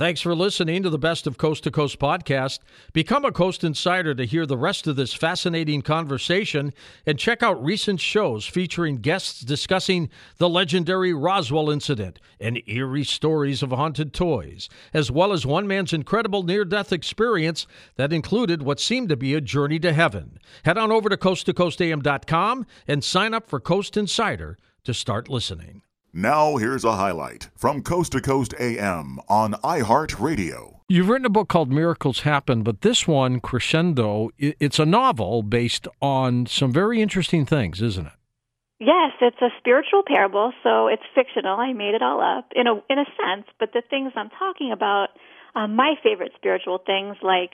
Thanks for listening to the Best of Coast to Coast podcast. Become a Coast Insider to hear the rest of this fascinating conversation and check out recent shows featuring guests discussing the legendary Roswell incident and eerie stories of haunted toys, as well as one man's incredible near death experience that included what seemed to be a journey to heaven. Head on over to coasttocoastam.com and sign up for Coast Insider to start listening. Now, here's a highlight from Coast to Coast AM on iHeartRadio. You've written a book called Miracles Happen, but this one, Crescendo, it's a novel based on some very interesting things, isn't it? Yes, it's a spiritual parable, so it's fictional. I made it all up in a in a sense, but the things I'm talking about, um, my favorite spiritual things like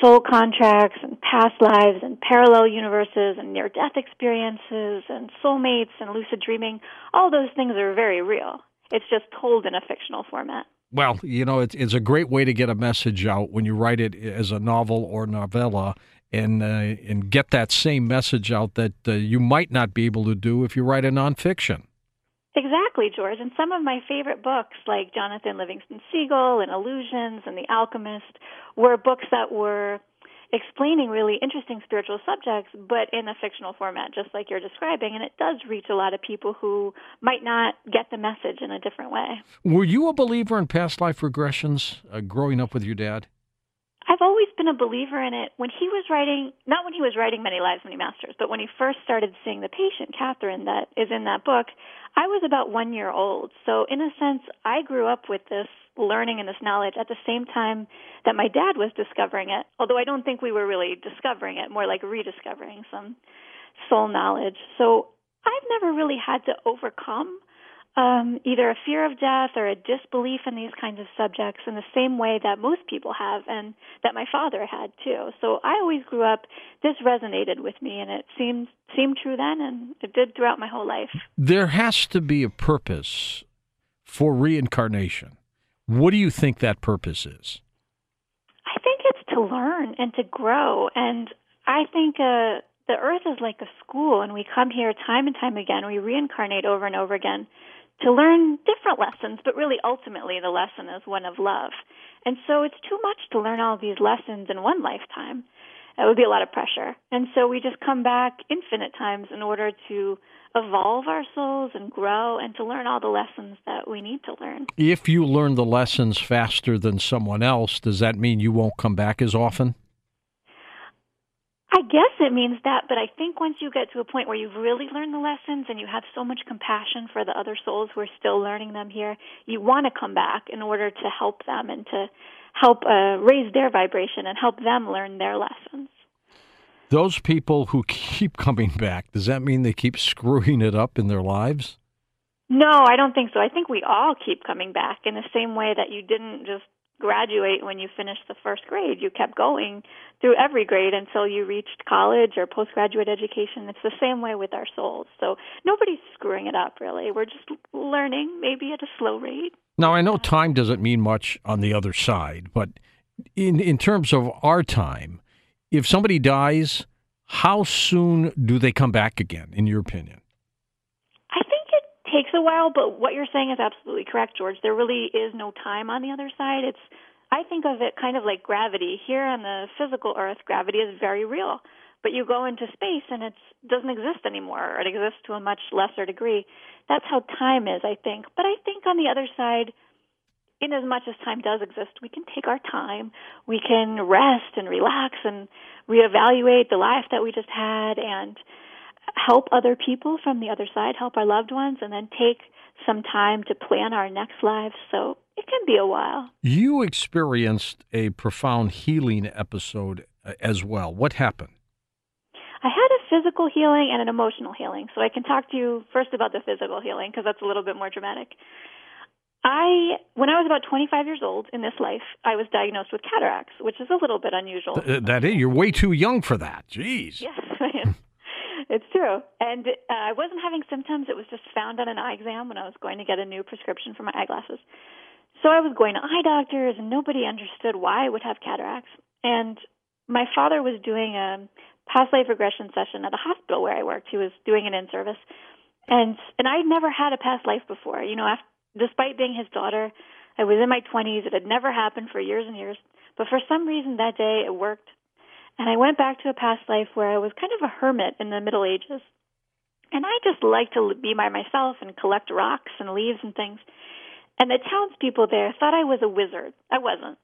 soul contracts and past lives and parallel universes and near death experiences and soulmates and lucid dreaming, all those things are very real. It's just told in a fictional format. Well, you know, it's, it's a great way to get a message out when you write it as a novel or novella and uh, and get that same message out that uh, you might not be able to do if you write a nonfiction. Exactly, George. And some of my favorite books, like Jonathan Livingston Seagull and Illusions and The Alchemist, were books that were explaining really interesting spiritual subjects, but in a fictional format, just like you're describing. And it does reach a lot of people who might not get the message in a different way. Were you a believer in past life regressions uh, growing up with your dad? I've always been a believer in it. When he was writing, not when he was writing Many Lives, Many Masters, but when he first started seeing the patient, Catherine, that is in that book, I was about one year old. So, in a sense, I grew up with this learning and this knowledge at the same time that my dad was discovering it. Although I don't think we were really discovering it, more like rediscovering some soul knowledge. So, I've never really had to overcome um, either a fear of death or a disbelief in these kinds of subjects in the same way that most people have and that my father had too. So I always grew up this resonated with me and it seemed seemed true then and it did throughout my whole life. There has to be a purpose for reincarnation. What do you think that purpose is? I think it's to learn and to grow and I think uh the earth is like a school and we come here time and time again we reincarnate over and over again to learn different lessons, but really ultimately the lesson is one of love. And so it's too much to learn all these lessons in one lifetime. It would be a lot of pressure. And so we just come back infinite times in order to evolve our souls and grow and to learn all the lessons that we need to learn. If you learn the lessons faster than someone else, does that mean you won't come back as often? Guess it means that, but I think once you get to a point where you've really learned the lessons and you have so much compassion for the other souls who are still learning them here, you want to come back in order to help them and to help uh, raise their vibration and help them learn their lessons. Those people who keep coming back, does that mean they keep screwing it up in their lives? No, I don't think so. I think we all keep coming back in the same way that you didn't just graduate when you finished the first grade. You kept going through every grade until you reached college or postgraduate education. It's the same way with our souls. So nobody's screwing it up, really. We're just learning, maybe at a slow rate. Now, I know time doesn't mean much on the other side, but in, in terms of our time, if somebody dies, how soon do they come back again, in your opinion? Takes a while, but what you're saying is absolutely correct, George. There really is no time on the other side. It's I think of it kind of like gravity. Here on the physical earth, gravity is very real. But you go into space and it doesn't exist anymore, or it exists to a much lesser degree. That's how time is, I think. But I think on the other side, in as much as time does exist, we can take our time. We can rest and relax and reevaluate the life that we just had and help other people from the other side, help our loved ones, and then take some time to plan our next lives. So it can be a while. You experienced a profound healing episode uh, as well. What happened? I had a physical healing and an emotional healing. So I can talk to you first about the physical healing because that's a little bit more dramatic. I, when I was about 25 years old in this life, I was diagnosed with cataracts, which is a little bit unusual. Th- that is, you're way too young for that. Jeez. Yes, it's true. And uh, I wasn't having symptoms. It was just found on an eye exam when I was going to get a new prescription for my eyeglasses. So I was going to eye doctors, and nobody understood why I would have cataracts. And my father was doing a past life regression session at a hospital where I worked. He was doing it in service, and and I'd never had a past life before. You know, after, despite being his daughter, I was in my 20s. It had never happened for years and years. But for some reason that day it worked. And I went back to a past life where I was kind of a hermit in the Middle Ages. And I just liked to be by myself and collect rocks and leaves and things. And the townspeople there thought I was a wizard. I wasn't.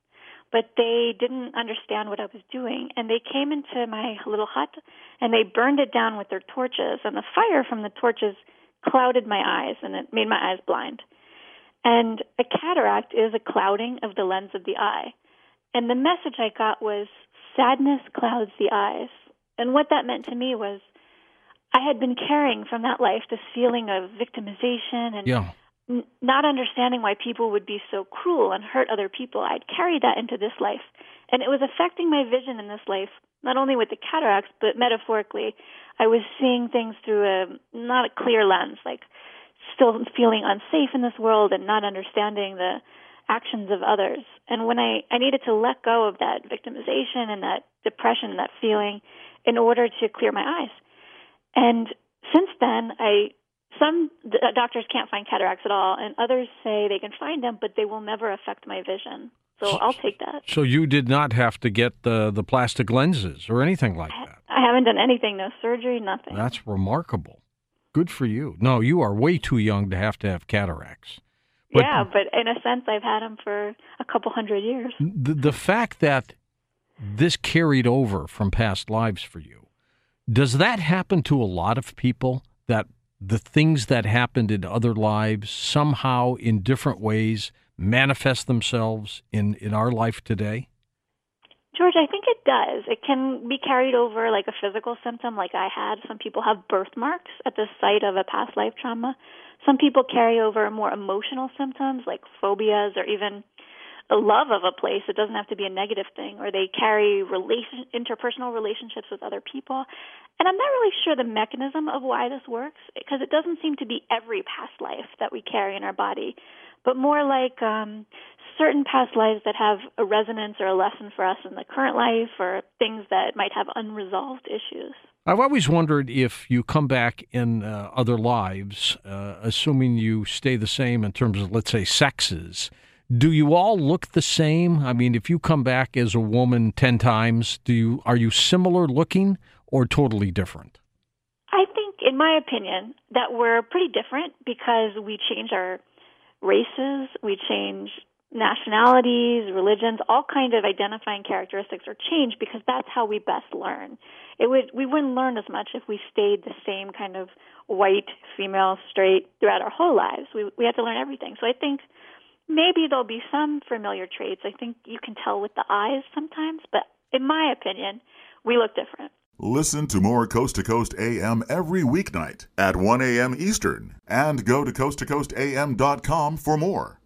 But they didn't understand what I was doing. And they came into my little hut and they burned it down with their torches. And the fire from the torches clouded my eyes and it made my eyes blind. And a cataract is a clouding of the lens of the eye. And the message I got was sadness clouds the eyes. And what that meant to me was I had been carrying from that life this feeling of victimization and yeah. n- not understanding why people would be so cruel and hurt other people. I'd carried that into this life. And it was affecting my vision in this life, not only with the cataracts, but metaphorically. I was seeing things through a not a clear lens, like still feeling unsafe in this world and not understanding the actions of others. And when I, I needed to let go of that victimization and that depression and that feeling in order to clear my eyes. And since then, I some uh, doctors can't find cataracts at all, and others say they can find them, but they will never affect my vision. So I'll take that. So you did not have to get the the plastic lenses or anything like that. I haven't done anything, no surgery, nothing. That's remarkable. Good for you. No, you are way too young to have to have cataracts. But, yeah, but in a sense, I've had them for a couple hundred years. The, the fact that this carried over from past lives for you, does that happen to a lot of people? That the things that happened in other lives somehow, in different ways, manifest themselves in, in our life today? George, I think it does. It can be carried over like a physical symptom, like I had. Some people have birthmarks at the site of a past life trauma. Some people carry over more emotional symptoms like phobias or even a love of a place. It doesn't have to be a negative thing, or they carry relation, interpersonal relationships with other people. And I'm not really sure the mechanism of why this works because it doesn't seem to be every past life that we carry in our body, but more like um, certain past lives that have a resonance or a lesson for us in the current life, or things that might have unresolved issues. I've always wondered if you come back in uh, other lives, uh, assuming you stay the same in terms of, let's say, sexes. Do you all look the same? I mean, if you come back as a woman ten times, do you are you similar looking or totally different? I think, in my opinion, that we're pretty different because we change our races, we change nationalities, religions, all kind of identifying characteristics are changed because that's how we best learn. It would we wouldn't learn as much if we stayed the same kind of white, female, straight throughout our whole lives. We we have to learn everything. So I think maybe there'll be some familiar traits. I think you can tell with the eyes sometimes, but in my opinion, we look different. Listen to more Coast to Coast AM every weeknight at 1 a.m. Eastern and go to coasttocoastam.com for more.